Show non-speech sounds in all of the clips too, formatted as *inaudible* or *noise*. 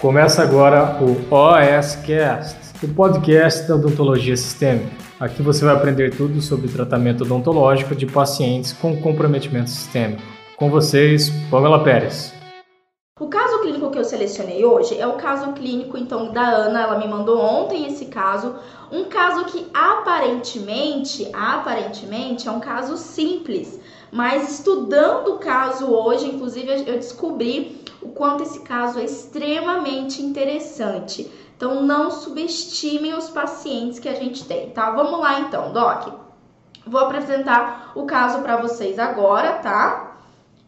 Começa agora o OSCast, o podcast da odontologia sistêmica. Aqui você vai aprender tudo sobre tratamento odontológico de pacientes com comprometimento sistêmico. Com vocês, Pamela Pérez. O caso clínico que eu selecionei hoje é o caso clínico então da Ana, ela me mandou ontem esse caso, um caso que aparentemente, aparentemente é um caso simples, mas estudando o caso hoje, inclusive eu descobri o quanto esse caso é extremamente interessante. Então não subestimem os pacientes que a gente tem, tá? Vamos lá então, Doc. Vou apresentar o caso para vocês agora, tá?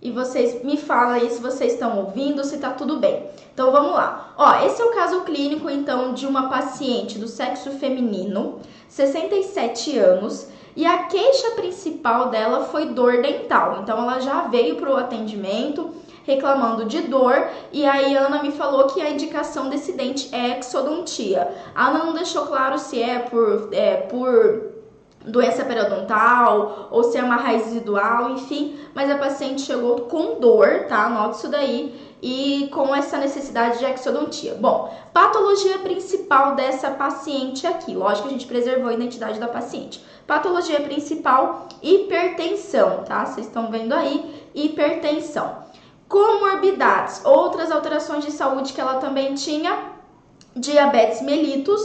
e vocês me falam aí se vocês estão ouvindo, se tá tudo bem. Então vamos lá. Ó, esse é o caso clínico então de uma paciente do sexo feminino, 67 anos, e a queixa principal dela foi dor dental. Então ela já veio para o atendimento reclamando de dor e aí Ana me falou que a indicação desse dente é exodontia. A Ana não deixou claro se é por, é, por doença periodontal ou se é uma raiz residual, enfim, mas a paciente chegou com dor, tá? Anote isso daí e com essa necessidade de exodontia. Bom, patologia principal dessa paciente aqui, lógico que a gente preservou a identidade da paciente. Patologia principal, hipertensão, tá? Vocês estão vendo aí, hipertensão. Comorbidades, outras alterações de saúde que ela também tinha, diabetes mellitus,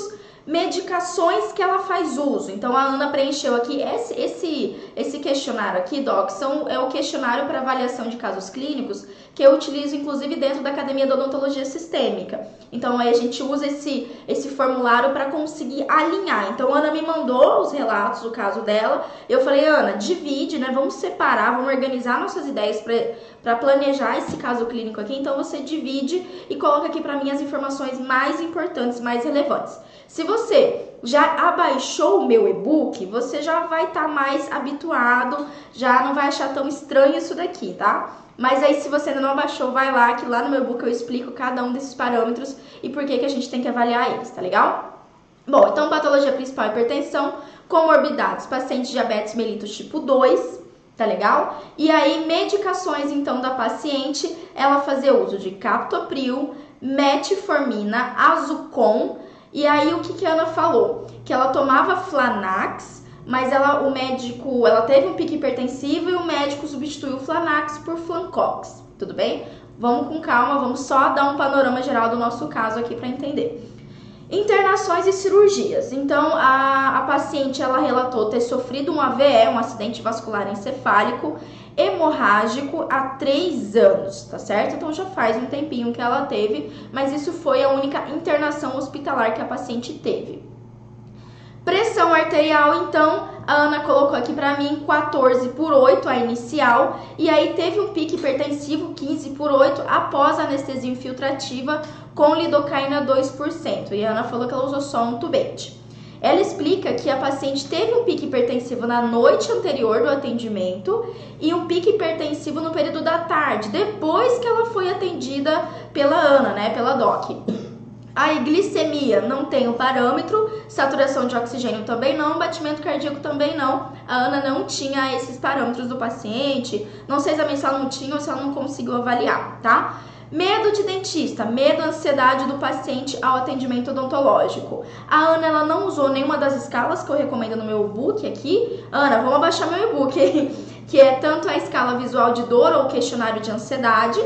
medicações que ela faz uso. Então a Ana preencheu aqui esse esse, esse questionário aqui, Doc, são, é o questionário para avaliação de casos clínicos que eu utilizo inclusive dentro da Academia da Odontologia Sistêmica. Então aí a gente usa esse esse formulário para conseguir alinhar. Então a Ana me mandou os relatos do caso dela. Eu falei, Ana, divide, né? Vamos separar, vamos organizar nossas ideias para planejar esse caso clínico aqui. Então você divide e coloca aqui para mim as informações mais importantes, mais relevantes. Se você já abaixou o meu e-book, você já vai estar tá mais habituado, já não vai achar tão estranho isso daqui, tá? Mas aí, se você ainda não abaixou, vai lá, que lá no meu e-book eu explico cada um desses parâmetros e por que, que a gente tem que avaliar eles, tá legal? Bom, então, patologia principal hipertensão, comorbidades, paciente diabetes mellitus tipo 2, tá legal? E aí, medicações, então, da paciente, ela fazer uso de captopril, metformina, azucon, e aí o que, que a Ana falou? Que ela tomava Flanax, mas ela, o médico, ela teve um pique hipertensivo e o médico substituiu o Flanax por Flancox. Tudo bem? Vamos com calma, vamos só dar um panorama geral do nosso caso aqui para entender. Internações e cirurgias. Então, a, a paciente ela relatou ter sofrido um AVE, um acidente vascular encefálico, hemorrágico há três anos, tá certo? Então já faz um tempinho que ela teve, mas isso foi a única internação hospitalar que a paciente teve. Pressão arterial, então, a Ana colocou aqui para mim 14 por 8 a inicial, e aí teve um pique hipertensivo 15 por 8 após anestesia infiltrativa com lidocaína 2%. E a Ana falou que ela usou só um tubete. Ela explica que a paciente teve um pique hipertensivo na noite anterior do atendimento e um pique hipertensivo no período da tarde, depois que ela foi atendida pela Ana, né, pela DOC. A glicemia não tem o parâmetro, saturação de oxigênio também não, batimento cardíaco também não. A Ana não tinha esses parâmetros do paciente. Não sei se ela não tinha ou se ela não conseguiu avaliar, tá? Medo de dentista, medo, ansiedade do paciente ao atendimento odontológico. A Ana ela não usou nenhuma das escalas que eu recomendo no meu e-book aqui. Ana, vamos abaixar meu e-book, *laughs* que é tanto a escala visual de dor ou questionário de ansiedade.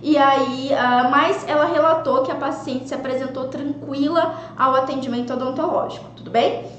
E aí, uh, mas ela relatou que a paciente se apresentou tranquila ao atendimento odontológico, tudo bem?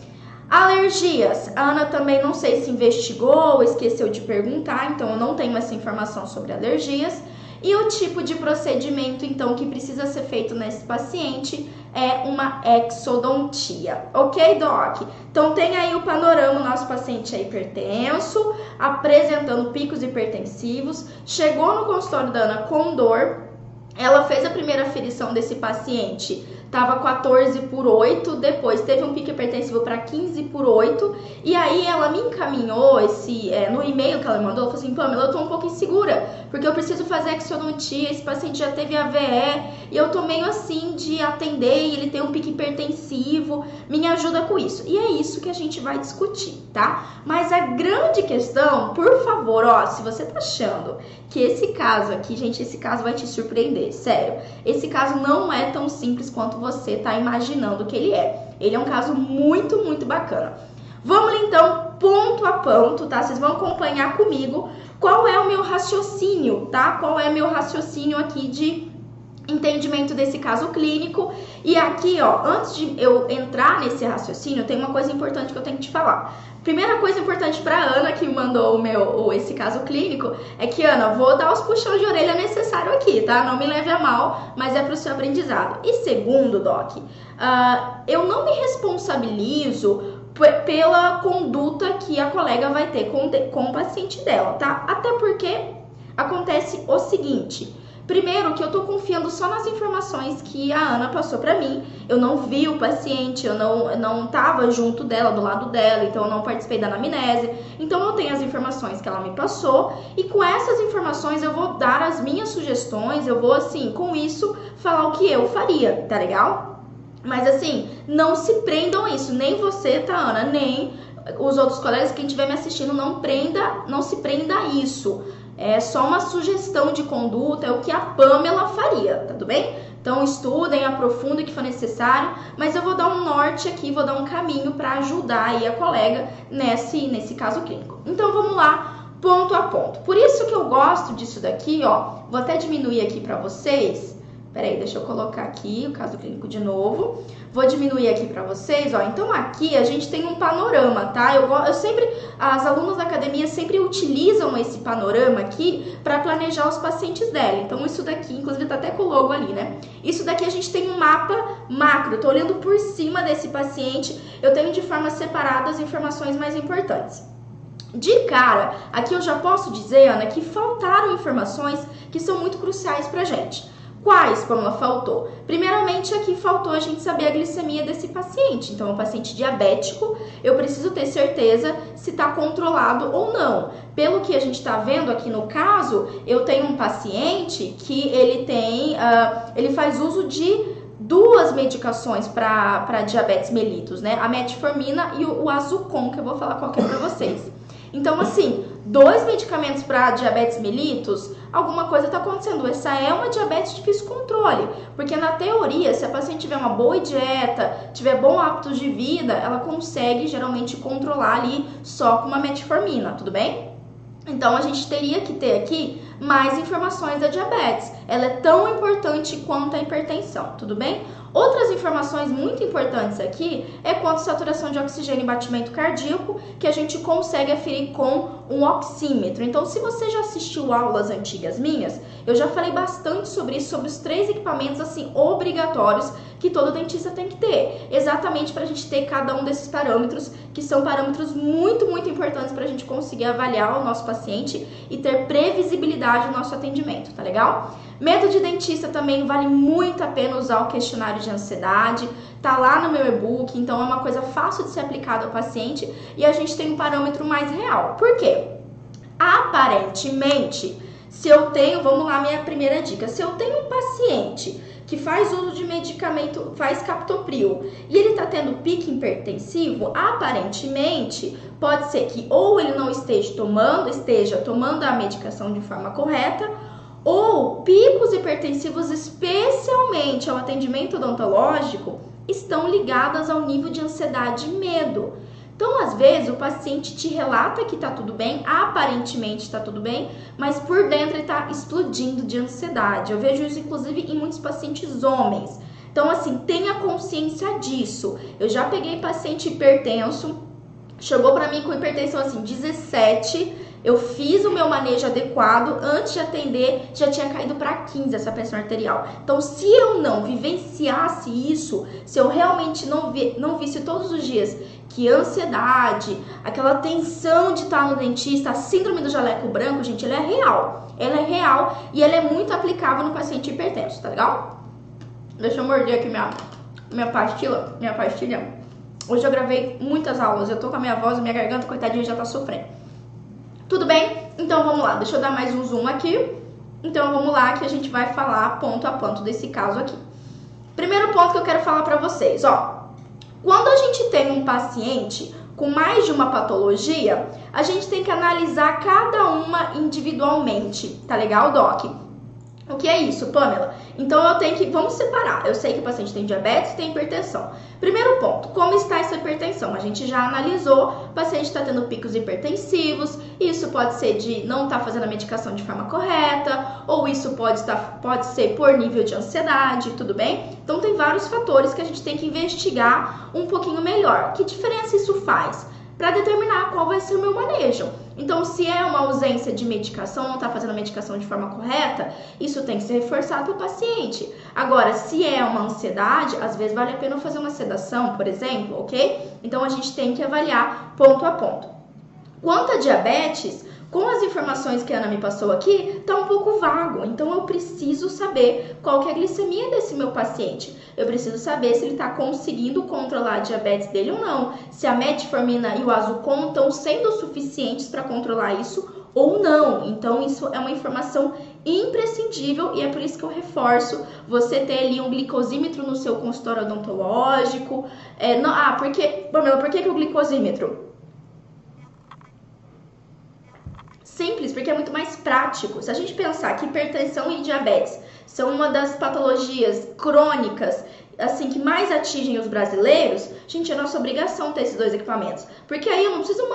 Alergias. A Ana também não sei se investigou ou esqueceu de perguntar, então eu não tenho essa informação sobre alergias. E o tipo de procedimento, então, que precisa ser feito nesse paciente é uma exodontia. Ok, Doc? Então, tem aí o panorama: nosso paciente é hipertenso, apresentando picos hipertensivos, chegou no consultório da Ana com dor. Ela fez a primeira aferição desse paciente tava 14 por 8, depois teve um pico hipertensivo para 15 por 8, e aí ela me encaminhou esse é, no e-mail que ela me mandou, ela falou assim, Pamela, eu tô um pouco insegura, porque eu preciso fazer axionotia, esse paciente já teve AVE, e eu tô meio assim de atender, ele tem um pico hipertensivo, me ajuda com isso. E é isso que a gente vai discutir, tá? Mas a grande questão, por favor, ó, se você tá achando que esse caso aqui, gente, esse caso vai te surpreender, sério. Esse caso não é tão simples quanto você tá imaginando que ele é. Ele é um caso muito, muito bacana. Vamos então, ponto a ponto, tá? Vocês vão acompanhar comigo qual é o meu raciocínio, tá? Qual é meu raciocínio aqui de entendimento desse caso clínico. E aqui, ó, antes de eu entrar nesse raciocínio, tem uma coisa importante que eu tenho que te falar. Primeira coisa importante para Ana que mandou o meu esse caso clínico é que Ana, vou dar os puxões de orelha necessário aqui, tá? Não me leve a mal, mas é para o seu aprendizado. E segundo, Doc, uh, eu não me responsabilizo pela conduta que a colega vai ter com, com o paciente dela, tá? Até porque acontece o seguinte. Primeiro, que eu tô confiando só nas informações que a Ana passou para mim. Eu não vi o paciente, eu não, não tava junto dela, do lado dela, então eu não participei da anamnese. Então eu tenho as informações que ela me passou e com essas informações eu vou dar as minhas sugestões, eu vou assim, com isso, falar o que eu faria, tá legal? Mas assim, não se prendam a isso, nem você, tá, Ana, nem os outros colegas, quem estiver me assistindo, não prenda, não se prenda a isso é só uma sugestão de conduta, é o que a Pamela faria, tá tudo bem? Então estudem, aprofundem o que for necessário, mas eu vou dar um norte aqui, vou dar um caminho para ajudar aí a colega nesse, nesse caso clínico. Então vamos lá, ponto a ponto. Por isso que eu gosto disso daqui, ó, vou até diminuir aqui para vocês. Peraí, deixa eu colocar aqui o caso clínico de novo. Vou diminuir aqui para vocês, ó. Então aqui a gente tem um panorama, tá? Eu, eu sempre, as alunas da academia sempre utilizam esse panorama aqui para planejar os pacientes dela. Então isso daqui, inclusive tá até com o logo ali, né? Isso daqui a gente tem um mapa macro. Eu tô olhando por cima desse paciente. Eu tenho de forma separada as informações mais importantes. De cara, aqui eu já posso dizer, Ana, que faltaram informações que são muito cruciais pra gente. Quais, Pamela, faltou? Primeiramente, aqui faltou a gente saber a glicemia desse paciente. Então, é um paciente diabético, eu preciso ter certeza se está controlado ou não. Pelo que a gente está vendo aqui no caso, eu tenho um paciente que ele tem, uh, ele faz uso de duas medicações para diabetes mellitus, né? A metformina e o, o Azucon, que eu vou falar qual que é para vocês. Então, assim, dois medicamentos para diabetes mellitus, alguma coisa está acontecendo. Essa é uma diabetes de difícil controle, porque na teoria, se a paciente tiver uma boa dieta, tiver bom hábitos de vida, ela consegue geralmente controlar ali só com uma metformina, tudo bem? Então a gente teria que ter aqui mais informações da diabetes. Ela é tão importante quanto a hipertensão, tudo bem? Outras informações muito importantes aqui é quanto à saturação de oxigênio e batimento cardíaco, que a gente consegue aferir com um oxímetro. Então, se você já assistiu aulas antigas minhas, eu já falei bastante sobre isso, sobre os três equipamentos assim obrigatórios que todo dentista tem que ter, exatamente para a gente ter cada um desses parâmetros, que são parâmetros muito, muito importantes para a gente conseguir avaliar o nosso paciente e ter previsibilidade no nosso atendimento, tá legal? Medo de dentista também vale muito a pena usar o questionário de ansiedade. Tá lá no meu e-book, então é uma coisa fácil de ser aplicada ao paciente e a gente tem um parâmetro mais real. Por quê? Aparentemente, se eu tenho, vamos lá, minha primeira dica. Se eu tenho um paciente que faz uso de medicamento, faz captopril, e ele está tendo pique hipertensivo, aparentemente pode ser que ou ele não esteja tomando, esteja tomando a medicação de forma correta, ou picos hipertensivos, especialmente ao atendimento odontológico, estão ligadas ao nível de ansiedade e medo. Então, às vezes, o paciente te relata que está tudo bem, aparentemente está tudo bem, mas por dentro ele está explodindo de ansiedade. Eu vejo isso, inclusive, em muitos pacientes homens. Então, assim, tenha consciência disso. Eu já peguei paciente hipertenso, chegou para mim com hipertensão assim, 17, eu fiz o meu manejo adequado, antes de atender já tinha caído para 15 essa pressão arterial. Então, se eu não vivenciasse isso, se eu realmente não, vi, não visse todos os dias que ansiedade, aquela tensão de estar no dentista, a síndrome do jaleco branco, gente, ela é real. Ela é real e ela é muito aplicável no paciente hipertenso, tá legal? Deixa eu morder aqui minha minha pastilha, minha pastilha. Hoje eu gravei muitas aulas, eu tô com a minha voz, minha garganta, coitadinha, já tá sofrendo. Tudo bem? Então vamos lá, deixa eu dar mais um zoom aqui. Então vamos lá que a gente vai falar ponto a ponto desse caso aqui. Primeiro ponto que eu quero falar para vocês, ó. Quando a gente tem um paciente com mais de uma patologia, a gente tem que analisar cada uma individualmente, tá legal, Doc? O que é isso, Pamela? Então eu tenho que. Vamos separar. Eu sei que o paciente tem diabetes e tem hipertensão. Primeiro ponto, como está essa hipertensão? A gente já analisou, o paciente está tendo picos hipertensivos, isso pode ser de não estar tá fazendo a medicação de forma correta, ou isso pode, estar, pode ser por nível de ansiedade, tudo bem? Então tem vários fatores que a gente tem que investigar um pouquinho melhor. Que diferença isso faz? Para determinar qual vai ser o meu manejo. Então, se é uma ausência de medicação, não está fazendo a medicação de forma correta, isso tem que ser reforçado para o paciente. Agora, se é uma ansiedade, às vezes vale a pena fazer uma sedação, por exemplo, ok? Então, a gente tem que avaliar ponto a ponto. Quanto a diabetes, com as informações que a Ana me passou aqui, tá um pouco vago. Então eu preciso saber qual que é a glicemia desse meu paciente. Eu preciso saber se ele está conseguindo controlar a diabetes dele ou não. Se a metformina e o azucon estão sendo suficientes para controlar isso ou não. Então isso é uma informação imprescindível e é por isso que eu reforço você ter ali um glicosímetro no seu consultório odontológico. É, não, ah, porque, Pamela, por que, que o glicosímetro? Simples, porque é muito mais prático. Se a gente pensar que hipertensão e diabetes são uma das patologias crônicas assim que mais atingem os brasileiros, gente, é nossa obrigação ter esses dois equipamentos. Porque aí eu não preciso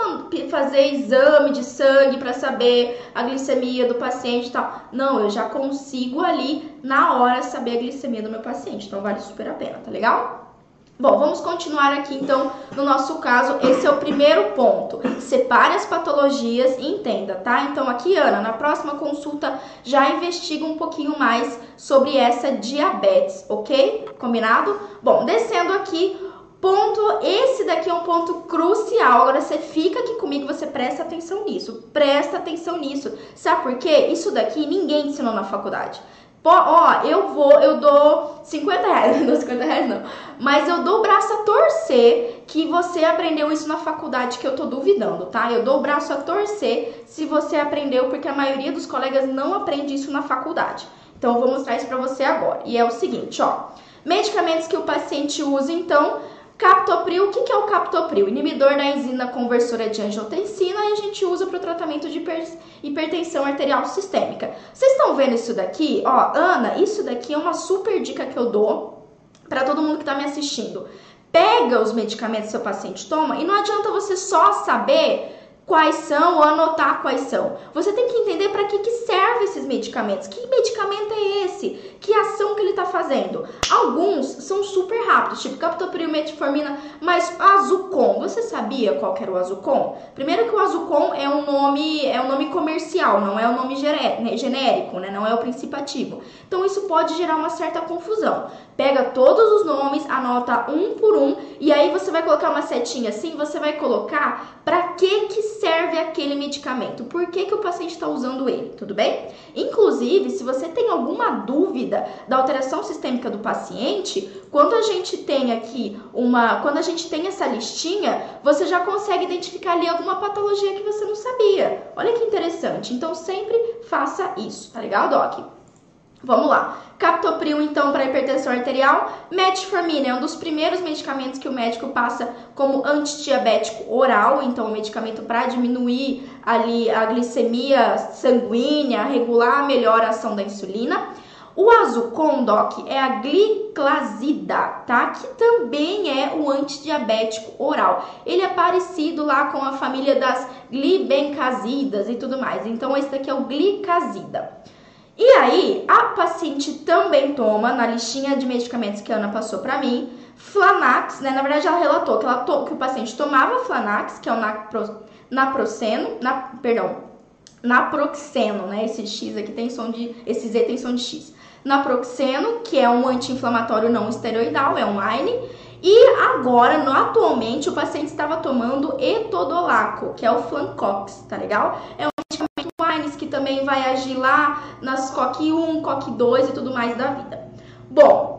fazer exame de sangue para saber a glicemia do paciente e tal. Não, eu já consigo ali na hora saber a glicemia do meu paciente. Então vale super a pena, tá legal? Bom, vamos continuar aqui então no nosso caso. Esse é o primeiro ponto. Separe as patologias e entenda, tá? Então aqui, Ana, na próxima consulta já investiga um pouquinho mais sobre essa diabetes, ok? Combinado? Bom, descendo aqui, ponto, esse daqui é um ponto crucial. Agora você fica aqui comigo, você presta atenção nisso. Presta atenção nisso. Sabe por quê? Isso daqui ninguém ensinou na faculdade. Pô, ó, eu vou, eu dou 50 reais, *laughs* não dou 50 reais não, mas eu dou o braço a torcer que você aprendeu isso na faculdade, que eu tô duvidando, tá? Eu dou o braço a torcer se você aprendeu, porque a maioria dos colegas não aprende isso na faculdade. Então eu vou mostrar isso pra você agora. E é o seguinte, ó. Medicamentos que o paciente usa, então, Captopril, o que é o captopril? Inibidor da enzima conversora de angiotensina e a gente usa para o tratamento de hipertensão arterial sistêmica. Vocês estão vendo isso daqui? Ó, Ana, isso daqui é uma super dica que eu dou para todo mundo que está me assistindo. Pega os medicamentos que seu paciente toma e não adianta você só saber quais são ou anotar quais são. Você tem que entender para que, que serve esses medicamentos. Que medicamento é esse? Que ação que ele está fazendo? Alguns são super rápidos, tipo captopril, metformina, mas Azucon, você sabia qual era o Azucon? Primeiro que o Azucon é um nome, é um nome comercial, não é um nome né, genérico, né? Não é o princípio ativo. Então isso pode gerar uma certa confusão. Pega todos os nomes, anota um por um e aí você vai colocar uma setinha assim, você vai colocar para que que serve aquele medicamento, por que que o paciente está usando ele, tudo bem? Inclusive, se você tem alguma dúvida da alteração sistêmica do paciente, quando a gente tem aqui uma, quando a gente tem essa listinha, você já consegue identificar ali alguma patologia que você não sabia. Olha que interessante. Então sempre faça isso, tá legal, Doc? Vamos lá. Captopril, então, para hipertensão arterial. Metformina é um dos primeiros medicamentos que o médico passa como antidiabético oral, então, um medicamento para diminuir ali a glicemia sanguínea, regular melhor a ação da insulina. O Azucon, Doc, é a gliclazida, tá? Que também é o antidiabético oral. Ele é parecido lá com a família das glibencasidas e tudo mais. Então, esse daqui é o glicazida. E aí, a paciente também toma, na listinha de medicamentos que a Ana passou para mim, Flanax, né? Na verdade, ela relatou que, ela to, que o paciente tomava Flanax, que é o napro, naproxeno, na, perdão, naproxeno, né? Esse X aqui tem som de, esse Z tem som de X. Naproxeno, que é um anti-inflamatório não esteroidal, é online. E agora, no, atualmente, o paciente estava tomando etodolaco, que é o Flancox, tá legal? É um Wines, que também vai agir lá nas COC 1, COC 2 e tudo mais da vida. Bom,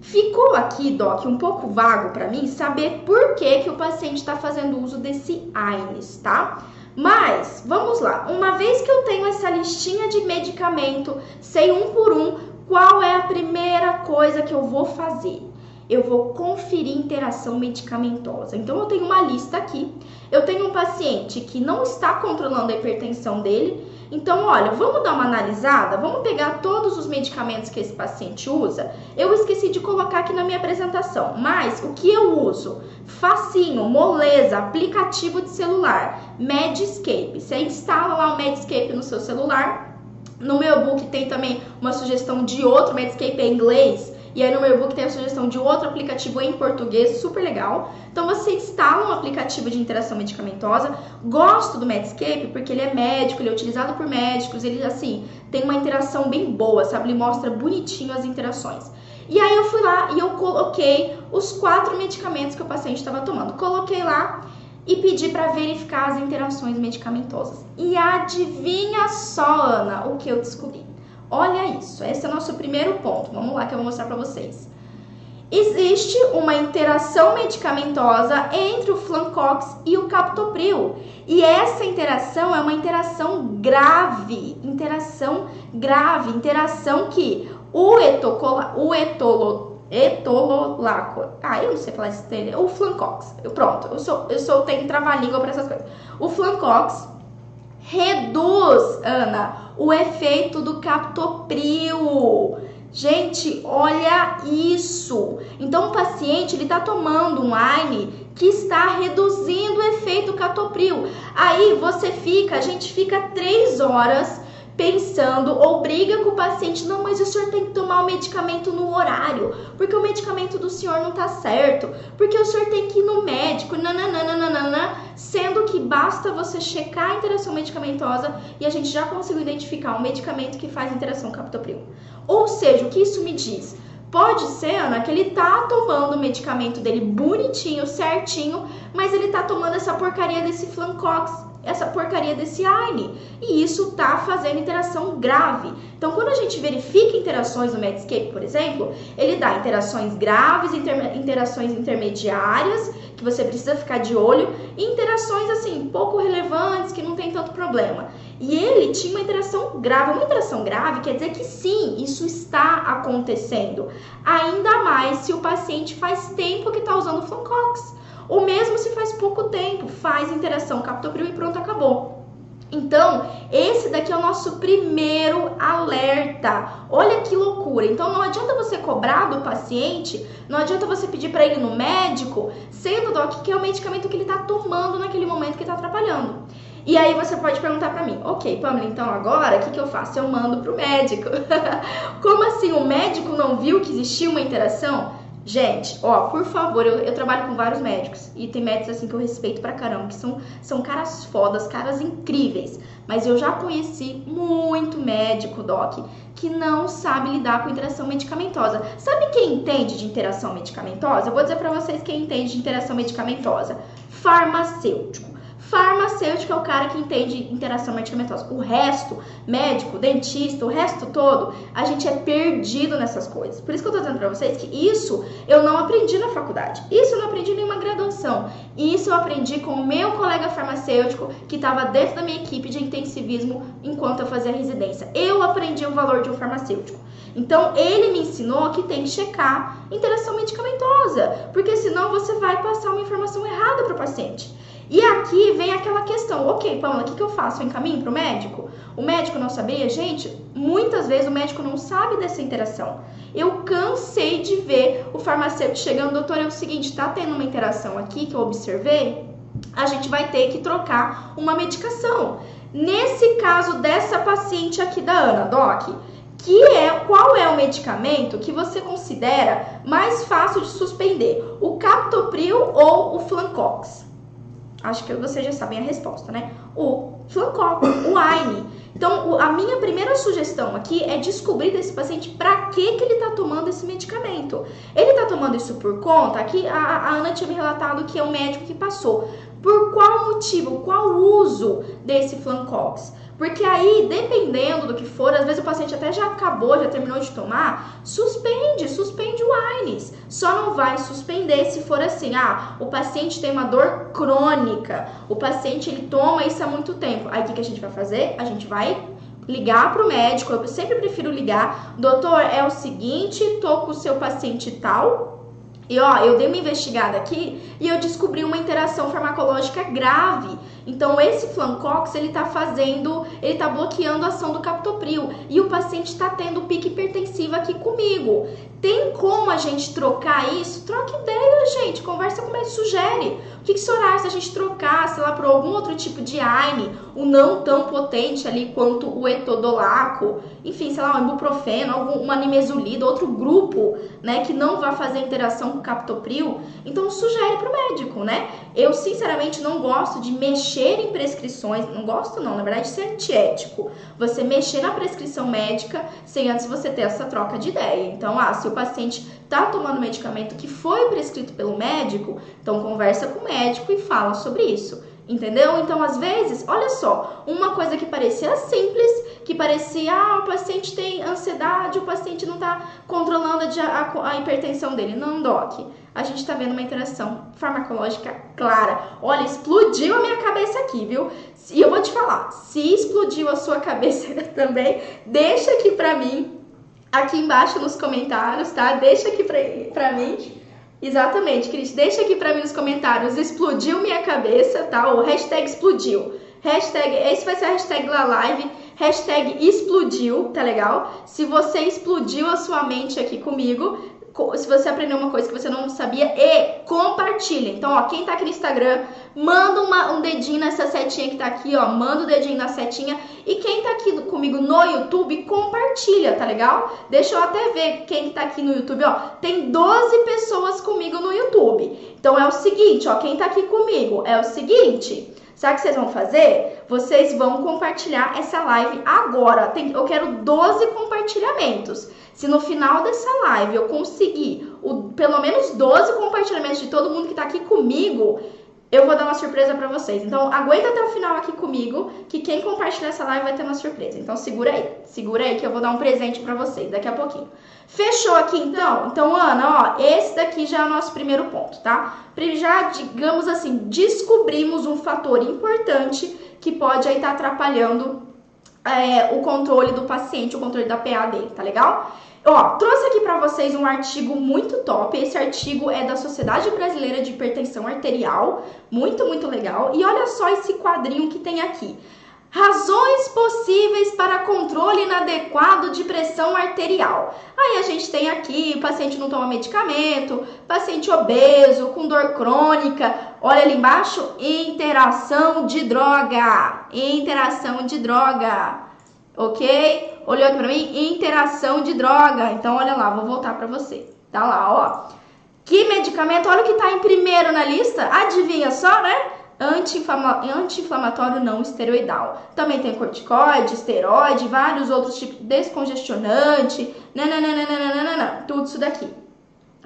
Ficou aqui, Doc, um pouco vago para mim saber por que, que o paciente está fazendo uso desse AINES, tá? Mas, vamos lá, uma vez que eu tenho essa listinha de medicamento, sei um por um, qual é a primeira coisa que eu vou fazer? Eu vou conferir interação medicamentosa. Então, eu tenho uma lista aqui. Eu tenho um paciente que não está controlando a hipertensão dele, então, olha, vamos dar uma analisada, vamos pegar todos os medicamentos que esse paciente usa. Eu esqueci de colocar aqui na minha apresentação, mas o que eu uso? Facinho, moleza, aplicativo de celular, Medscape. Você instala lá o Medscape no seu celular. No meu book tem também uma sugestão de outro Medscape em inglês e aí no meu e-book tem a sugestão de outro aplicativo em português, super legal. Então você instala um aplicativo de interação medicamentosa. Gosto do Medscape porque ele é médico, ele é utilizado por médicos, ele assim, tem uma interação bem boa, sabe? Ele mostra bonitinho as interações. E aí eu fui lá e eu coloquei os quatro medicamentos que o paciente estava tomando. Coloquei lá e pedi para verificar as interações medicamentosas. E adivinha só, Ana, o que eu descobri? Olha isso, esse é o nosso primeiro ponto. Vamos lá que eu vou mostrar para vocês. Existe uma interação medicamentosa entre o Flancox e o Captopril. E essa interação é uma interação grave, interação grave, interação que o, etocola, o etolo, etololaco, ah, eu não sei falar isso dele, o Flancox, eu, pronto, eu sou, eu sou, tenho trava-língua para essas coisas. O Flancox reduz, Ana, o efeito do captopril. Gente, olha isso. Então o paciente ele está tomando um AINE que está reduzindo o efeito captopril. Aí você fica, a gente fica três horas pensando ou briga com o paciente, não, mas o senhor tem que tomar o medicamento no horário, porque o medicamento do senhor não tá certo, porque o senhor tem que ir no médico, nananana, sendo que basta você checar a interação medicamentosa e a gente já conseguiu identificar um medicamento que faz interação captopril. Ou seja, o que isso me diz? Pode ser, Ana, que ele tá tomando o medicamento dele bonitinho, certinho, mas ele tá tomando essa porcaria desse Flancox essa porcaria desse AINE. E isso tá fazendo interação grave. Então, quando a gente verifica interações no Medscape, por exemplo, ele dá interações graves, inter interações intermediárias, que você precisa ficar de olho, e interações assim, pouco relevantes, que não tem tanto problema. E ele tinha uma interação grave. Uma interação grave quer dizer que sim, isso está acontecendo. Ainda mais se o paciente faz tempo que está usando o Flancox. Ou mesmo se faz pouco tempo, faz interação captopril e pronto, acabou. Então, esse daqui é o nosso primeiro alerta. Olha que loucura. Então, não adianta você cobrar do paciente, não adianta você pedir para ele no médico, sendo doc que é o medicamento que ele está tomando naquele momento que está atrapalhando. E aí você pode perguntar para mim, ok, Pamela, então agora o que, que eu faço? Eu mando pro médico. *laughs* Como assim? O médico não viu que existia uma interação? Gente, ó, por favor, eu, eu, trabalho com vários médicos e tem médicos assim que eu respeito pra caramba, que são, são caras fodas, caras incríveis. Mas eu já conheci muito médico, doc, que não sabe lidar com interação medicamentosa. Sabe quem entende de interação medicamentosa? Eu vou dizer para vocês quem entende de interação medicamentosa: farmacêutico. Farmacêutico é o cara que entende interação medicamentosa. O resto, médico, dentista, o resto todo, a gente é perdido nessas coisas. Por isso que eu tô dizendo pra vocês que isso eu não aprendi na faculdade. Isso eu não aprendi em nenhuma graduação. Isso eu aprendi com o meu colega farmacêutico que estava dentro da minha equipe de intensivismo enquanto eu fazia residência. Eu aprendi o valor de um farmacêutico. Então, ele me ensinou que tem que checar interação medicamentosa, porque senão você vai passar uma informação errada para o paciente. E aqui vem aquela questão, ok, Pamela, o que, que eu faço? Eu encaminho para o médico? O médico não sabia? Gente, muitas vezes o médico não sabe dessa interação. Eu cansei de ver o farmacêutico chegando, doutor, é o seguinte, tá tendo uma interação aqui que eu observei, a gente vai ter que trocar uma medicação. Nesse caso dessa paciente aqui da Ana, Doc, que é qual é o medicamento que você considera mais fácil de suspender, o captopril ou o flancox? Acho que vocês já sabem a resposta, né? O Flancop, o AINE. Então, a minha primeira sugestão aqui é descobrir desse paciente para que, que ele está tomando esse medicamento. Ele está tomando isso por conta? Aqui a, a Ana tinha me relatado que é um médico que passou. Por qual motivo? Qual uso desse Flancox? Porque aí, dependendo do que for, às vezes o paciente até já acabou, já terminou de tomar, suspende, suspende o AINES. Só não vai suspender se for assim, ah, o paciente tem uma dor crônica, o paciente ele toma isso há muito tempo. Aí o que, que a gente vai fazer? A gente vai ligar para o médico, eu sempre prefiro ligar, doutor, é o seguinte, tô com o seu paciente tal, e ó, eu dei uma investigada aqui e eu descobri uma interação farmacológica grave. Então esse Flancox, ele tá fazendo, ele tá bloqueando a ação do captopril e o paciente está tendo pique hipertensivo aqui comigo. Tem como a gente trocar isso? Troca ideia, gente, conversa com o médico, sugere. O que, que se se a gente trocasse lá por algum outro tipo de AINE, o não tão potente ali quanto o etodolaco, enfim, sei lá, um ibuprofeno, algum, uma nimesulida, outro grupo, né, que não vai fazer interação com o captopril, então sugere para o médico, né? Eu, sinceramente, não gosto de mexer em prescrições, não gosto não, na verdade, isso é antiético. Você mexer na prescrição médica sem antes você ter essa troca de ideia. Então, ah, se o paciente está tomando medicamento que foi prescrito pelo médico, então conversa com o médico e fala sobre isso. Entendeu? Então, às vezes, olha só, uma coisa que parecia simples, que parecia, ah, o paciente tem ansiedade, o paciente não está controlando a, a, a, hipertensão dele. Não, doc. A gente está vendo uma interação farmacológica clara. Olha, explodiu a minha cabeça aqui, viu? E eu vou te falar, se explodiu a sua *laughs* cabeça também, deixa aqui pra mim, aqui embaixo nos comentários, tá? Deixa aqui pra, pra mim Exatamente, Cris. Deixa aqui para mim nos comentários. Explodiu minha cabeça, tá? O hashtag explodiu. Hashtag, esse vai ser a hashtag da live. Hashtag explodiu, tá legal? Se você explodiu a sua mente aqui comigo, se você aprendeu uma coisa que você não sabia, e compartilha. Então, ó, quem tá aqui no Instagram, manda uma, um dedinho nessa setinha que tá aqui, ó, manda o um dedinho na setinha. E quem tá aqui comigo no YouTube, compartilha, tá legal? Deixa eu até ver quem tá aqui no YouTube, ó. Tem 12 pessoas comigo no YouTube. Então é o seguinte, ó, quem tá aqui comigo, é o seguinte, Sabe o que vocês vão fazer? Vocês vão compartilhar essa live agora. Tem, eu quero 12 compartilhamentos. Se no final dessa live eu conseguir o, pelo menos 12 compartilhamentos de todo mundo que está aqui comigo, eu vou dar uma surpresa para vocês. Então, aguenta até o final aqui comigo, que quem compartilhar essa live vai ter uma surpresa. Então, segura aí. Segura aí que eu vou dar um presente para vocês daqui a pouquinho. Fechou aqui então? Então, Ana, ó, esse daqui já é o nosso primeiro ponto, tá? Já, digamos assim, descobrimos um fator importante que pode aí estar tá atrapalhando é, o controle do paciente, o controle da PA dele, tá legal? Ó, trouxe aqui para vocês um artigo muito top. Esse artigo é da Sociedade Brasileira de Hipertensão Arterial, muito, muito legal. E olha só esse quadrinho que tem aqui. Razões possíveis para controle inadequado de pressão arterial. Aí a gente tem aqui, paciente não toma medicamento, paciente obeso, com dor crônica. Olha ali embaixo, interação de droga. Interação de droga. Ok? Olhou aqui pra mim? Interação de droga. Então, olha lá, vou voltar pra você. Tá lá, ó. Que medicamento? Olha o que tá em primeiro na lista. Adivinha só, né? Anti-inflamatório não esteroidal. Também tem corticoide, esteroide, vários outros tipos, descongestionante, nananana, tudo isso daqui.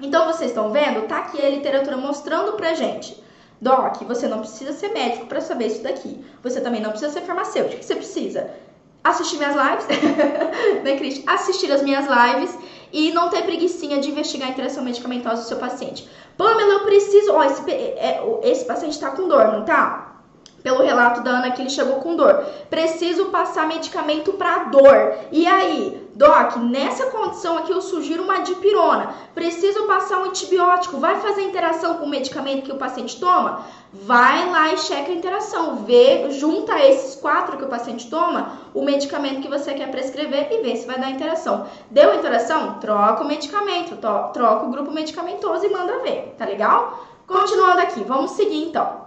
Então, vocês estão vendo? Tá aqui a literatura mostrando pra gente. Doc, você não precisa ser médico para saber isso daqui. Você também não precisa ser farmacêutico. O que você precisa? Assistir minhas lives, *laughs* né, Cris? Assistir as minhas lives e não ter preguiçinha de investigar a interação medicamentosa do seu paciente. Pamela, eu preciso. Ó, esse, é, esse paciente tá com dor, não tá? Pelo relato da Ana que ele chegou com dor. Preciso passar medicamento para dor. E aí, Doc, nessa condição aqui eu sugiro uma dipirona. Preciso passar um antibiótico. Vai fazer interação com o medicamento que o paciente toma? Vai lá e checa a interação. Vê, junta esses quatro que o paciente toma, o medicamento que você quer prescrever e vê se vai dar interação. Deu interação? Troca o medicamento, troca o grupo medicamentoso e manda ver, tá legal? Continuando aqui, vamos seguir então.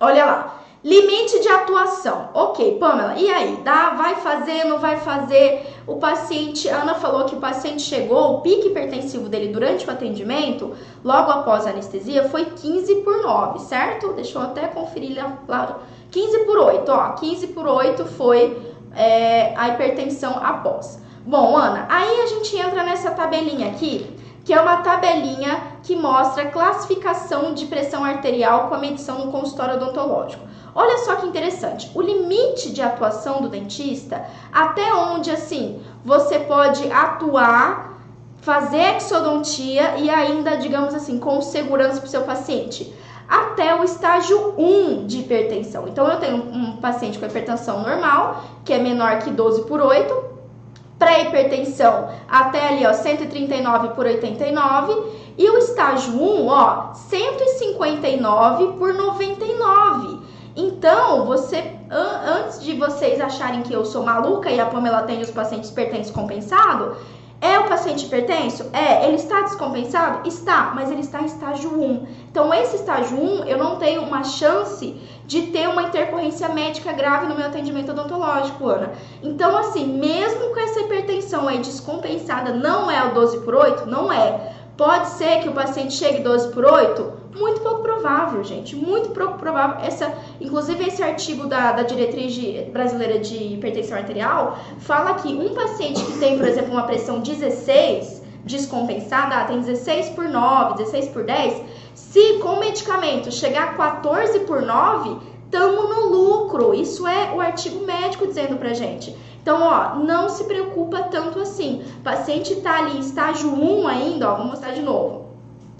Olha lá. Limite de atuação. Ok, Pamela, e aí? Dá, vai fazer, não vai fazer? O paciente, a Ana falou que o paciente chegou, o pique hipertensivo dele durante o atendimento, logo após a anestesia, foi 15 por 9, certo? Deixa eu até conferir lá. 15 por 8, ó. 15 por 8 foi é, a hipertensão após. Bom, Ana, aí a gente entra nessa tabelinha aqui que é uma tabelinha que mostra a classificação de pressão arterial com a medição no consultório odontológico. Olha só que interessante, o limite de atuação do dentista, até onde assim você pode atuar, fazer exodontia e ainda, digamos assim, com segurança para o seu paciente até o estágio 1 de hipertensão. Então, eu tenho um paciente com hipertensão normal, que é menor que 12 por 8, pré-hipertensão até ali, ó, 139 por 89, e o estágio 1, ó, 159 por 99. Então, você antes de vocês acharem que eu sou maluca e a Pamela tem os pacientes hipertensos compensado, é o paciente hipertenso? É. Ele está descompensado? Está, mas ele está em estágio 1. Então, esse estágio 1, eu não tenho uma chance de ter uma intercorrência médica grave no meu atendimento odontológico, Ana. Então, assim, mesmo com essa hipertensão aí descompensada, não é o 12 por 8? Não é. Pode ser que o paciente chegue 12 por 8? Muito pouco provável, gente. Muito pouco provável. Essa, inclusive, esse artigo da, da diretriz brasileira de hipertensão arterial fala que um paciente que tem, por exemplo, uma pressão 16 descompensada, tem 16 por 9, 16 por 10, se com medicamento chegar a 14 por 9, estamos no lucro. Isso é o artigo médico dizendo pra gente. Então, ó, não se preocupa tanto assim. O paciente tá ali estágio 1 ainda, ó, vou mostrar de novo.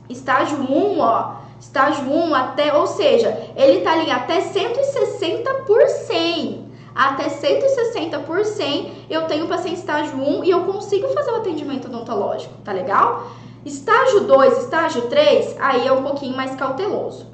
Estágio 1, ó, estágio 1 até, ou seja, ele tá ali até 160 por 100. Até 160 por 100 eu tenho paciente estágio 1 e eu consigo fazer o atendimento odontológico, tá legal? Estágio 2, estágio 3, aí é um pouquinho mais cauteloso.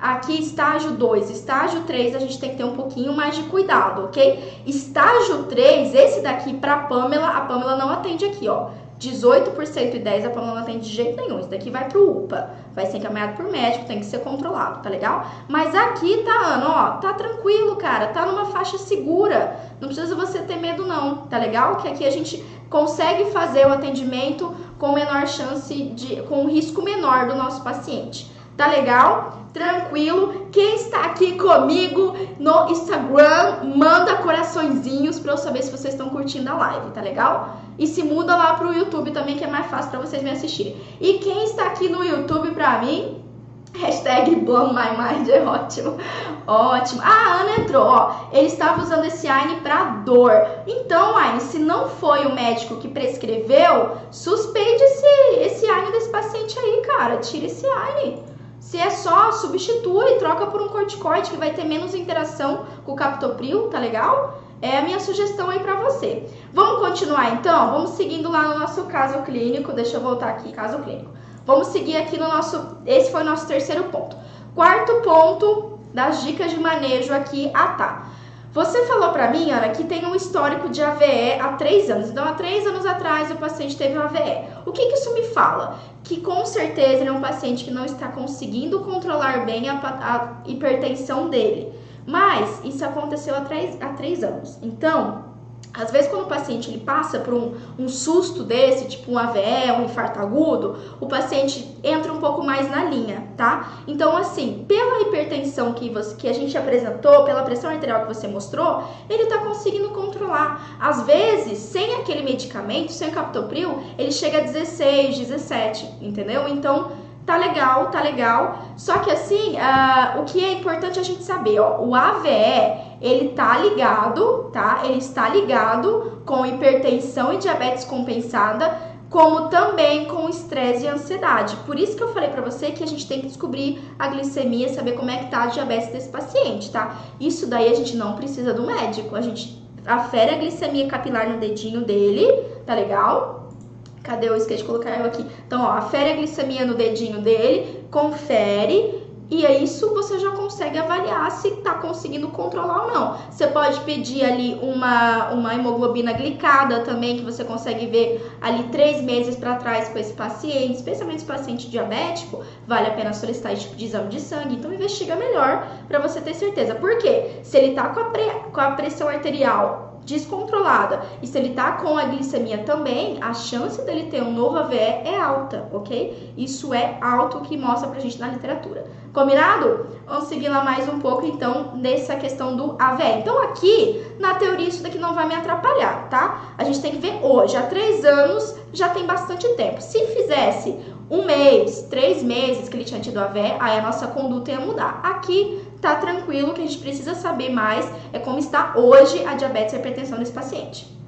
Aqui, estágio 2, estágio 3, a gente tem que ter um pouquinho mais de cuidado, ok? Estágio 3, esse daqui para Pamela, a Pamela não atende aqui, ó. 18% e 10 a Pamela não atende de jeito nenhum. Isso daqui vai pro UPA, vai ser encaminhado por médico, tem que ser controlado, tá legal? Mas aqui tá, Ana, ó, tá tranquilo, cara, tá numa faixa segura. Não precisa você ter medo não, tá legal? Que aqui a gente consegue fazer o atendimento com menor chance de com um risco menor do nosso paciente. Tá legal? Tranquilo? Quem está aqui comigo no Instagram, manda coraçõezinhos para eu saber se vocês estão curtindo a live, tá legal? E se muda lá pro YouTube também, que é mais fácil para vocês me assistirem. E quem está aqui no YouTube pra mim, Hashtag Blow My Mind é ótimo. Ótimo. Ah, a Ana entrou, ó. Ele estava usando esse AINE para dor. Então, AINE, se não foi o médico que prescreveu, suspende esse, esse AINE desse paciente aí, cara. Tira esse AINE. Se é só, substitui, troca por um corticoide que vai ter menos interação com o captopril, tá legal? É a minha sugestão aí para você. Vamos continuar então? Vamos seguindo lá no nosso caso clínico. Deixa eu voltar aqui, caso clínico. Vamos seguir aqui no nosso. Esse foi o nosso terceiro ponto. Quarto ponto das dicas de manejo aqui. Ah, tá. Você falou para mim, Ana, que tem um histórico de AVE há três anos. Então, há três anos atrás, o paciente teve um AVE. O que, que isso me fala? Que com certeza ele é um paciente que não está conseguindo controlar bem a, a hipertensão dele. Mas isso aconteceu há três, há três anos. Então, às vezes, quando o paciente ele passa por um, um susto desse, tipo um AVE, um infarto agudo, o paciente entra um pouco mais na linha, tá? Então, assim, pela hipertensão que, você, que a gente apresentou, pela pressão arterial que você mostrou, ele tá conseguindo controlar. Às vezes, sem aquele medicamento, sem captopril, ele chega a 16, 17, entendeu? Então, tá legal, tá legal. Só que assim, uh, o que é importante a gente saber, ó, o AVE, ele tá ligado, tá? Ele está ligado com hipertensão e diabetes compensada, como também com estresse e ansiedade. Por isso que eu falei para você que a gente tem que descobrir a glicemia, saber como é que tá a diabetes desse paciente, tá? Isso daí a gente não precisa do médico, a gente afere a glicemia capilar no dedinho dele, tá legal? Cadê? Eu esqueci de colocar eu aqui. Então, ó, afere a glicemia no dedinho dele, confere e é isso você já consegue avaliar se está conseguindo controlar ou não. Você pode pedir ali uma, uma hemoglobina glicada também, que você consegue ver ali três meses para trás com esse paciente, especialmente esse paciente diabético, vale a pena solicitar esse tipo de exame de sangue. Então, investiga melhor para você ter certeza. Por quê? Se ele está com, com a pressão arterial descontrolada e se ele tá com a glicemia também, a chance dele ter um novo AVE é alta, ok? Isso é alto que mostra pra gente na literatura. Combinado? Vamos seguir lá mais um pouco então nessa questão do AVE. Então aqui, na teoria, isso daqui não vai me atrapalhar, tá? A gente tem que ver hoje, há três anos já tem bastante tempo. Se fizesse um mês, três meses que ele tinha tido AVE, aí a nossa conduta ia mudar. Aqui tá tranquilo, o que a gente precisa saber mais é como está hoje a diabetes e a hipertensão desse paciente.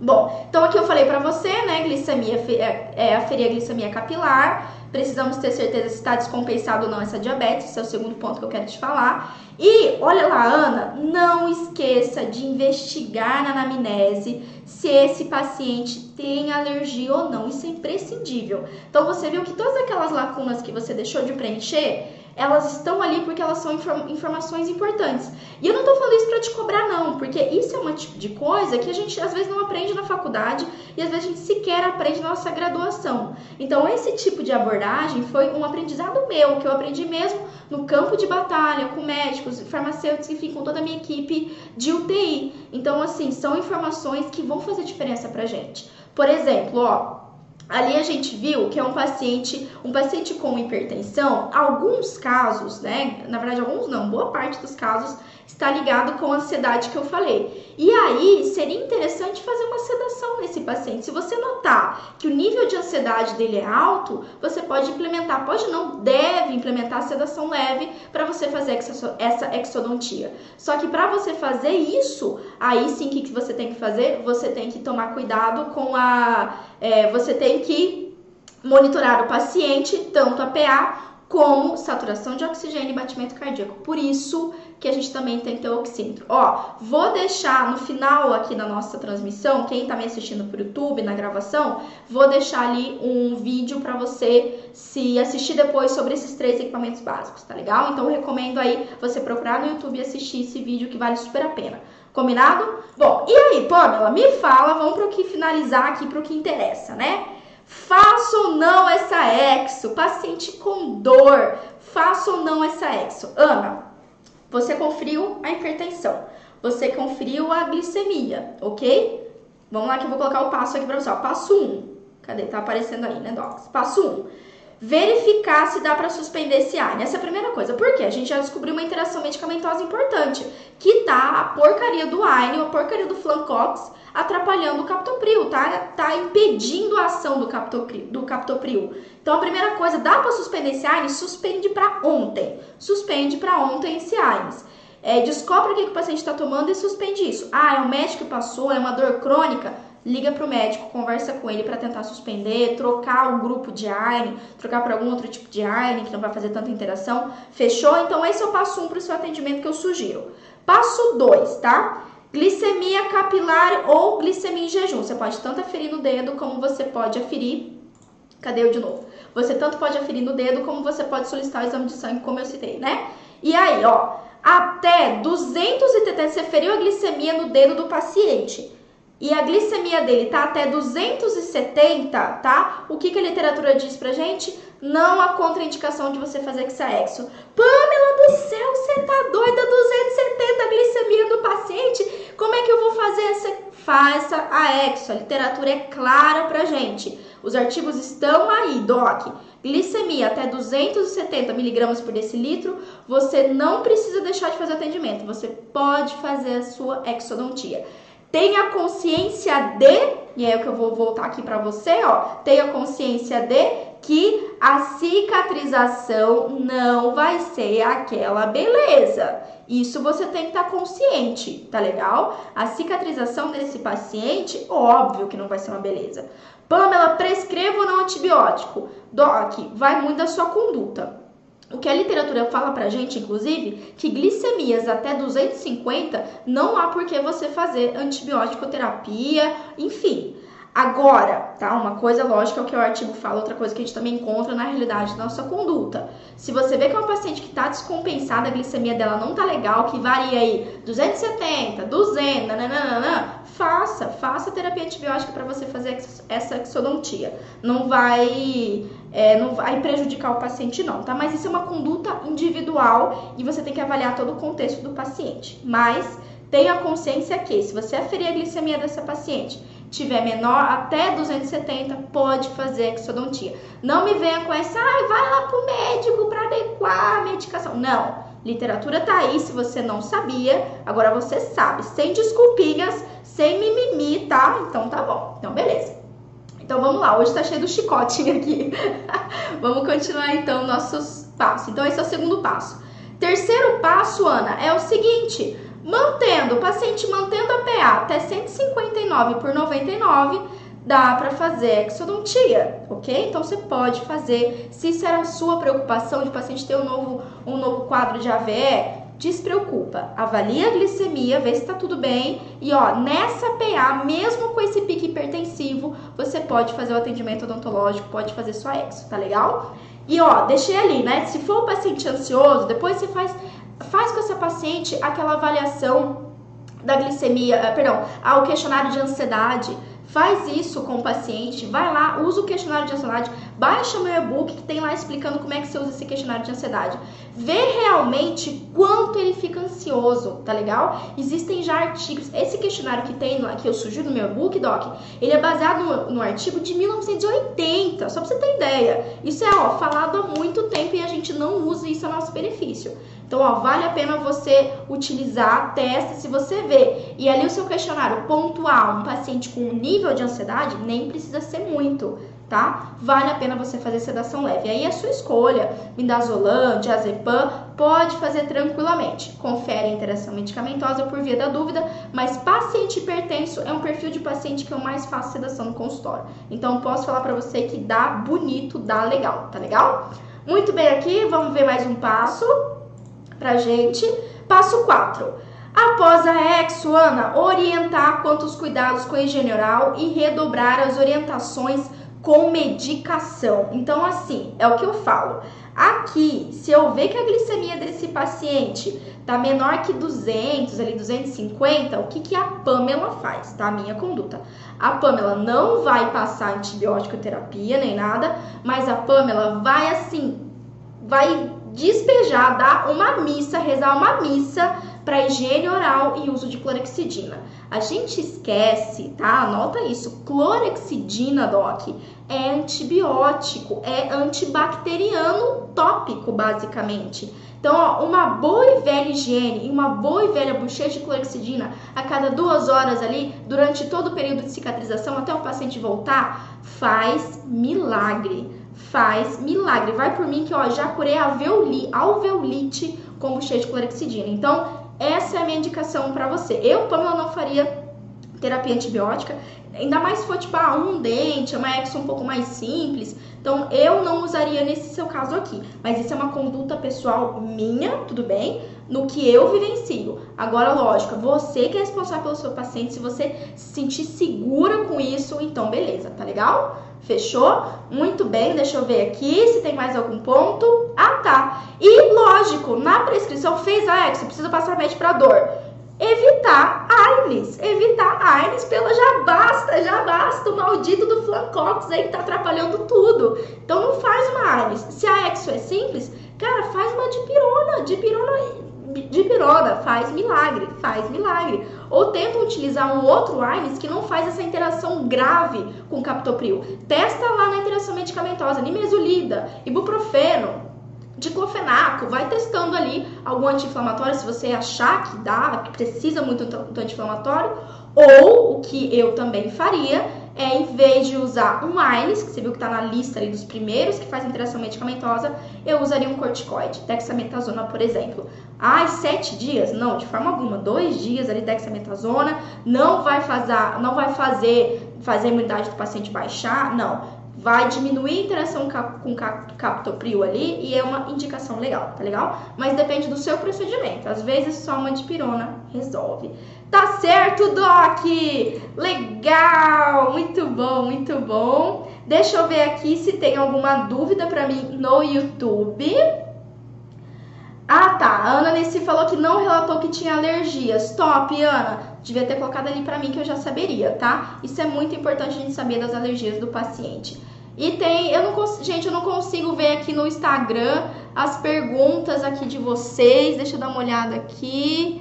Bom, então aqui eu falei para você, né, glicemia, é, é, aferir a glicemia capilar, precisamos ter certeza se está descompensado ou não essa diabetes, esse é o segundo ponto que eu quero te falar. E olha lá, Ana, não esqueça de investigar na anamnese se esse paciente tem alergia ou não, isso é imprescindível. Então você viu que todas aquelas lacunas que você deixou de preencher, elas estão ali porque elas são informações importantes. E eu não tô falando isso para te cobrar, não, porque isso é uma tipo de coisa que a gente às vezes não aprende na faculdade e às vezes a gente sequer aprende na nossa graduação. Então, esse tipo de abordagem foi um aprendizado meu, que eu aprendi mesmo no campo de batalha, com médicos, farmacêuticos, enfim, com toda a minha equipe de UTI. Então, assim, são informações que vão fazer diferença pra gente. Por exemplo, ó, Ali a gente viu que é um paciente, um paciente com hipertensão, alguns casos, né? Na verdade, alguns não, boa parte dos casos está ligado com a ansiedade que eu falei. E aí, seria interessante fazer uma sedação nesse paciente. Se você notar que o nível de ansiedade dele é alto, você pode implementar, pode não, deve implementar a sedação leve para você fazer essa exodontia. Só que para você fazer isso, aí sim, o que você tem que fazer? Você tem que tomar cuidado com a. É, você tem que monitorar o paciente, tanto a PA como saturação de oxigênio e batimento cardíaco. Por isso que a gente também tem que ter o oxímetro. Ó, vou deixar no final aqui da nossa transmissão, quem tá me assistindo por YouTube na gravação, vou deixar ali um vídeo para você se assistir depois sobre esses três equipamentos básicos, tá legal? Então recomendo aí você procurar no YouTube e assistir esse vídeo que vale super a pena. Combinado? Bom, e aí, Pamela, me fala, vamos pro que finalizar aqui pro que interessa, né? Faça ou não essa exo? Paciente com dor, faça ou não essa exo? Ana, você conferiu a hipertensão, você conferiu a glicemia, ok? Vamos lá que eu vou colocar o passo aqui para você. Ó. Passo 1. Um. Cadê? Tá aparecendo aí, né, Docs? Passo 1. Um. Verificar se dá para suspender esse ARN. Essa é a primeira coisa. Por quê? A gente já descobriu uma interação medicamentosa importante, que tá a porcaria do ARN, a porcaria do Flancox, atrapalhando o captopril, tá? Tá impedindo a ação do captopril. Do captopril. Então a primeira coisa, dá para suspender esse AINES? Suspende para ontem. Suspende para ontem esse AINES. É, descobre o que, que o paciente está tomando e suspende isso. Ah, é o médico que passou, é uma dor crônica? Liga para o médico, conversa com ele para tentar suspender, trocar o grupo de AINE, trocar para algum outro tipo de AINE que não vai fazer tanta interação. Fechou? Então esse é o passo 1 um para o seu atendimento que eu sugiro. Passo 2, tá? Glicemia capilar ou glicemia em jejum. Você pode tanto aferir no dedo como você pode aferir. Cadê eu de novo? Você tanto pode aferir no dedo como você pode solicitar o exame de sangue, como eu citei, né? E aí, ó, até 270, você feriu a glicemia no dedo do paciente e a glicemia dele tá até 270, tá? O que, que a literatura diz pra gente? Não há contraindicação de você fazer hexaexo. Pamela do céu, você tá doida? 270 a glicemia do paciente? Como é que eu vou fazer essa? Faça a exo. A literatura é clara pra gente. Os artigos estão aí, doc. Glicemia até 270 miligramas por decilitro, você não precisa deixar de fazer atendimento. Você pode fazer a sua exodontia tenha consciência de, e é o que eu vou voltar aqui para você, ó, tenha consciência de que a cicatrização não vai ser aquela beleza. Isso você tem que estar tá consciente, tá legal? A cicatrização desse paciente, óbvio que não vai ser uma beleza. Pamela, prescreva ou não antibiótico? Doc, vai muito da sua conduta. O que a literatura fala pra gente, inclusive, que glicemias até 250 não há por que você fazer antibiótico terapia, enfim. Agora, tá? Uma coisa lógica é o que o artigo fala, outra coisa que a gente também encontra na realidade da nossa conduta. Se você vê que é uma paciente que está descompensada, a glicemia dela não tá legal, que varia aí 270, 200, nananana, faça, faça terapia antibiótica para você fazer essa exodontia. Não vai, é, não vai prejudicar o paciente não, tá? Mas isso é uma conduta individual e você tem que avaliar todo o contexto do paciente. Mas tenha consciência que se você aferir a glicemia dessa paciente tiver menor até 270, pode fazer exodontia. Não me venha com essa, ai, vai lá pro médico para adequar a medicação. Não. Literatura tá aí, se você não sabia, agora você sabe, sem desculpinhas, sem mimimi, tá? Então tá bom. Então beleza. Então vamos lá, hoje tá cheio do chicotinho *laughs* aqui. vamos continuar então nossos passos. Então esse é o segundo passo. Terceiro passo, Ana, é o seguinte: mantendo, o paciente mantendo a PA até 159 por 99, dá para fazer exodontia, ok? Então você pode fazer. Se isso era a sua preocupação de paciente ter um novo, um novo quadro de AVE, despreocupa. Avalia a glicemia, vê se tá tudo bem. E ó, nessa PA, mesmo com esse pique hipertensivo, você pode fazer o atendimento odontológico, pode fazer sua exo, tá legal? E ó, deixei ali, né? Se for o paciente ansioso, depois você faz, faz com essa paciente aquela avaliação da glicemia, uh, perdão, ao questionário de ansiedade. Faz isso com o paciente, vai lá, usa o questionário de ansiedade, baixa meu e-book que tem lá explicando como é que você usa esse questionário de ansiedade. Vê realmente quanto ele fica ansioso, tá legal? Existem já artigos, esse questionário que tem que eu sugiro no meu e-book, Doc, ele é baseado no, no artigo de 1980, só pra você ter ideia. Isso é, ó, falado há muito tempo e a gente não usa isso a nosso benefício. Então, ó, vale a pena você utilizar, testa se você vê. E ali o seu questionário pontual, um paciente com nível de ansiedade, nem precisa ser muito, tá? Vale a pena você fazer sedação leve. Aí é sua escolha, midazolam, diazepam, pode fazer tranquilamente. Confere a interação medicamentosa por via da dúvida, mas paciente hipertenso é um perfil de paciente que eu mais faço sedação no consultório. Então, posso falar para você que dá bonito, dá legal, tá legal? Muito bem aqui, vamos ver mais um passo pra gente. Passo 4. Após a exo, Ana, orientar quanto aos cuidados com a higiene oral e redobrar as orientações com medicação. Então, assim, é o que eu falo. Aqui, se eu ver que a glicemia desse paciente tá menor que 200, ali 250, o que, que a Pamela faz, tá? Minha conduta. A Pamela não vai passar antibiótico terapia nem nada, mas a Pamela vai assim, vai despejar, dar uma missa, rezar uma missa para higiene oral e uso de clorexidina. A gente esquece, tá? Anota isso. Clorexidina, doc, é antibiótico, é antibacteriano tópico, basicamente. Então, ó, uma boa e velha higiene e uma boa e velha bochecha de clorexidina a cada duas horas ali, durante todo o período de cicatrização, até o paciente voltar, faz milagre faz milagre. Vai por mim que ó, já curei alveoli, alveolite com buchecha de clorexidina. Então, essa é a minha indicação para você. Eu, Pamela, não faria terapia antibiótica, ainda mais se for tipo ah, um dente, uma exo um pouco mais simples. Então, eu não usaria nesse seu caso aqui. Mas isso é uma conduta pessoal minha, tudo bem? No que eu vivencio. Agora, lógico, você que é responsável pelo seu paciente, se você se sentir segura com isso, então beleza, tá legal? Fechou? Muito bem, deixa eu ver aqui se tem mais algum ponto. Ah, tá. E lógico, na prescrição fez a você precisa passar médico para dor. Evitar AINES, evitar AINES pela já basta, já basta o maldito do Flancox aí que tá atrapalhando tudo. Então não faz uma AINES. Se a Exo é simples, cara, faz uma dipirona, dipirona dipirona faz milagre, faz milagre. Ou tentam utilizar um outro AINES que não faz essa interação grave com captopril. Testa lá na interação medicamentosa, nimesulida, ibuprofeno, diclofenaco, vai testando ali algum anti-inflamatório se você achar que dá, que precisa muito do anti-inflamatório, ou o que eu também faria é em vez de usar um AINES, que você viu que está na lista ali dos primeiros que faz interação medicamentosa, eu usaria um corticoide, dexametasona, por exemplo. Ai, sete dias? Não, de forma alguma. Dois dias ali dexametasona não vai fazer, não vai fazer, fazer a imunidade do paciente baixar, não. Vai diminuir a interação com captopril ali e é uma indicação legal, tá legal? Mas depende do seu procedimento. Às vezes só uma dipirona resolve. Tá certo, Doc? Legal! Muito bom, muito bom. Deixa eu ver aqui se tem alguma dúvida para mim no YouTube. Ah, tá. A Ana Nessi falou que não relatou que tinha alergias. Top, Ana. Devia ter colocado ali para mim que eu já saberia, tá? Isso é muito importante a gente saber das alergias do paciente. E tem, eu não gente, eu não consigo ver aqui no Instagram as perguntas aqui de vocês. Deixa eu dar uma olhada aqui.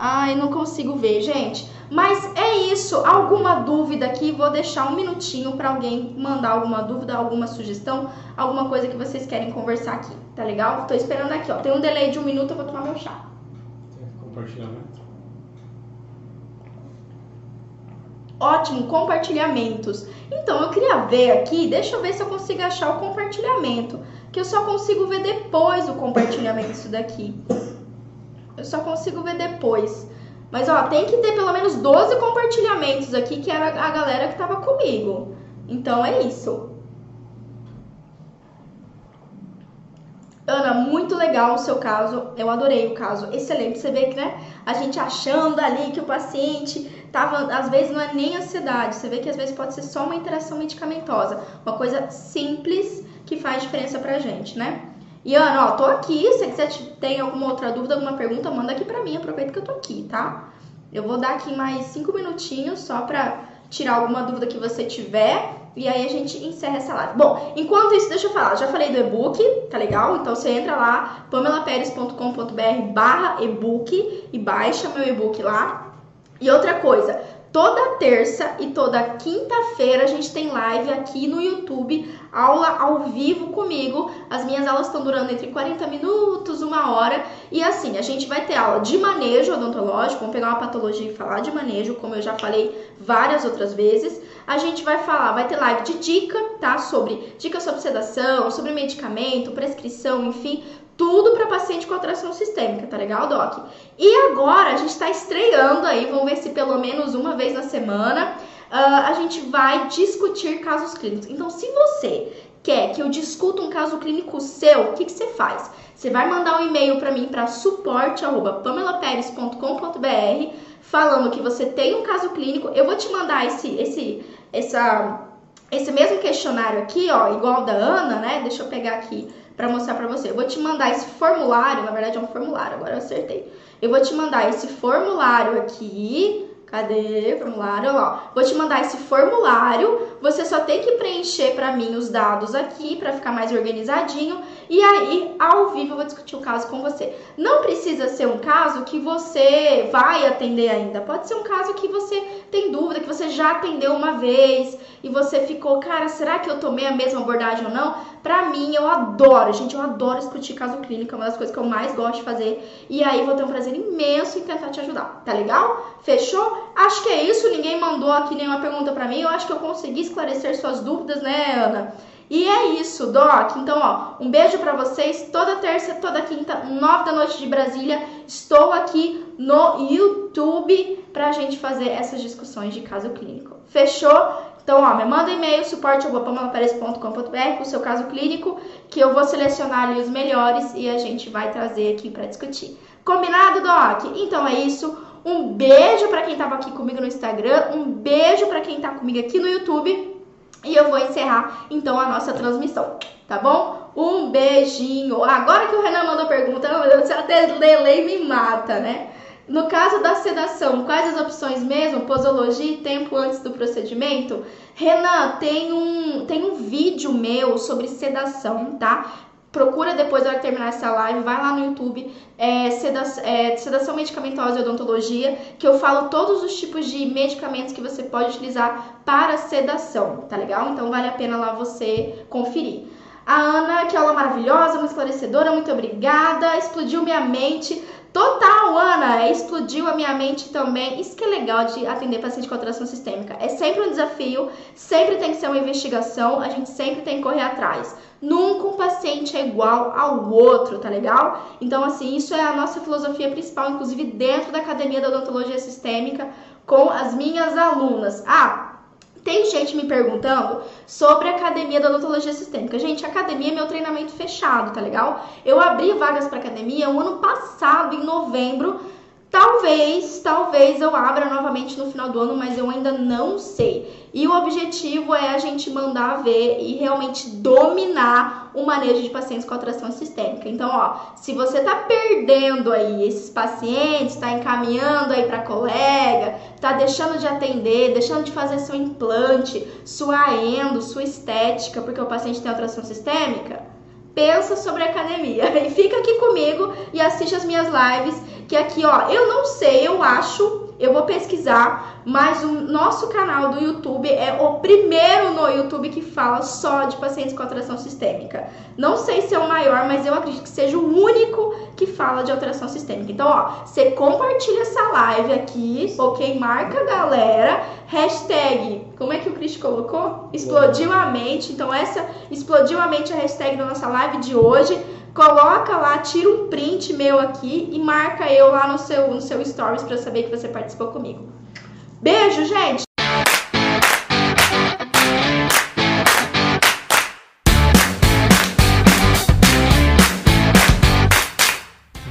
Ai, não consigo ver, gente. Mas é isso. Alguma dúvida aqui? Vou deixar um minutinho para alguém mandar alguma dúvida, alguma sugestão, alguma coisa que vocês querem conversar aqui. Tá legal? Tô esperando aqui, ó. Tem um delay de um minuto, eu vou tomar meu chá. Compartilhamento. Ótimo, compartilhamentos. Então, eu queria ver aqui, deixa eu ver se eu consigo achar o compartilhamento. Que eu só consigo ver depois o compartilhamento disso daqui. Eu só consigo ver depois. Mas ó, tem que ter pelo menos 12 compartilhamentos aqui, que era a galera que tava comigo. Então é isso. Ana, muito legal o seu caso. Eu adorei o caso. Excelente. Você vê que, né? A gente achando ali que o paciente tava, às vezes não é nem ansiedade. Você vê que às vezes pode ser só uma interação medicamentosa. Uma coisa simples que faz diferença pra gente, né? E Ana, ó, tô aqui. Se você tem alguma outra dúvida, alguma pergunta, manda aqui pra mim. Aproveita que eu tô aqui, tá? Eu vou dar aqui mais cinco minutinhos só pra tirar alguma dúvida que você tiver. E aí a gente encerra essa live. Bom, enquanto isso, deixa eu falar. Já falei do e-book, tá legal? Então você entra lá, pamelaperes.com.br barra e-book e baixa meu e-book lá. E outra coisa, Toda terça e toda quinta-feira a gente tem live aqui no YouTube, aula ao vivo comigo. As minhas aulas estão durando entre 40 minutos, uma hora. E assim, a gente vai ter aula de manejo odontológico, vamos pegar uma patologia e falar de manejo, como eu já falei várias outras vezes. A gente vai falar, vai ter live de dica, tá? Sobre dicas sobre sedação, sobre medicamento, prescrição, enfim, tudo para paciente com atração sistêmica, tá legal, Doc? E agora a gente está estreando aí, vamos ver se pelo menos uma vez na semana uh, a gente vai discutir casos clínicos. Então, se você quer que eu discuta um caso clínico seu, o que, que você faz? Você vai mandar um e-mail para mim para suporte@pamelaperes.com.br falando que você tem um caso clínico. Eu vou te mandar esse esse essa esse mesmo questionário aqui, ó, igual da Ana, né? Deixa eu pegar aqui para mostrar para você. Eu vou te mandar esse formulário, na verdade é um formulário, agora eu acertei. Eu vou te mandar esse formulário aqui. Cadê o formulário? Ó, vou te mandar esse formulário. Você só tem que preencher para mim os dados aqui para ficar mais organizadinho. E aí, ao vivo, eu vou discutir o caso com você. Não precisa ser um caso que você vai atender ainda. Pode ser um caso que você tem dúvida, que você já atendeu uma vez e você ficou, cara, será que eu tomei a mesma abordagem ou não? Pra mim, eu adoro, gente, eu adoro discutir caso clínico, é uma das coisas que eu mais gosto de fazer. E aí vou ter um prazer imenso em tentar te ajudar, tá legal? Fechou? Acho que é isso, ninguém mandou aqui nenhuma pergunta pra mim. Eu acho que eu consegui esclarecer suas dúvidas, né, Ana? E é isso, Doc. Então, ó, um beijo para vocês. Toda terça, toda quinta, nove da noite de Brasília, estou aqui no YouTube pra gente fazer essas discussões de caso clínico. Fechou? Então, ó, me manda e-mail, suporte.pamelapares.com.br com o seu caso clínico, que eu vou selecionar ali os melhores e a gente vai trazer aqui para discutir. Combinado, Doc? Então é isso. Um beijo para quem estava aqui comigo no Instagram, um beijo para quem está comigo aqui no YouTube. E eu vou encerrar então a nossa transmissão, tá bom? Um beijinho. Agora que o Renan mandou pergunta, meu Deus, até delay me mata, né? No caso da sedação, quais as opções mesmo? Posologia e tempo antes do procedimento? Renan, tem um, tem um vídeo meu sobre sedação, tá? Procura depois da terminar essa live, vai lá no YouTube, é, sedação, é, sedação medicamentosa e odontologia, que eu falo todos os tipos de medicamentos que você pode utilizar para sedação, tá legal? Então vale a pena lá você conferir. A Ana, que aula maravilhosa, muito esclarecedora, muito obrigada, explodiu minha mente. Total, Ana, explodiu a minha mente também. Isso que é legal de atender paciente com atração sistêmica. É sempre um desafio, sempre tem que ser uma investigação, a gente sempre tem que correr atrás. Nunca um paciente é igual ao outro, tá legal? Então, assim, isso é a nossa filosofia principal, inclusive dentro da Academia da Odontologia Sistêmica, com as minhas alunas. Ah, tem gente me perguntando sobre a academia da odontologia sistêmica. Gente, academia é meu treinamento fechado, tá legal? Eu abri vagas para academia o ano passado, em novembro. Talvez, talvez eu abra novamente no final do ano, mas eu ainda não sei. E o objetivo é a gente mandar ver e realmente dominar o manejo de pacientes com atração sistêmica. Então, ó, se você tá perdendo aí esses pacientes, tá encaminhando aí para colega, tá deixando de atender, deixando de fazer seu implante, sua endo, sua estética, porque o paciente tem atração sistêmica, pensa sobre a academia *laughs* e fica aqui comigo e assiste as minhas lives que aqui, ó, eu não sei, eu acho, eu vou pesquisar, mas o nosso canal do YouTube é o primeiro no YouTube que fala só de pacientes com alteração sistêmica. Não sei se é o maior, mas eu acredito que seja o único que fala de alteração sistêmica. Então, ó, você compartilha essa live aqui, ok? Marca a galera, hashtag, como é que o Cris colocou? Explodiu a mente. Então, essa explodiu a mente é a hashtag da nossa live de hoje coloca lá, tira um print meu aqui e marca eu lá no seu, no seu stories para saber que você participou comigo. Beijo, gente!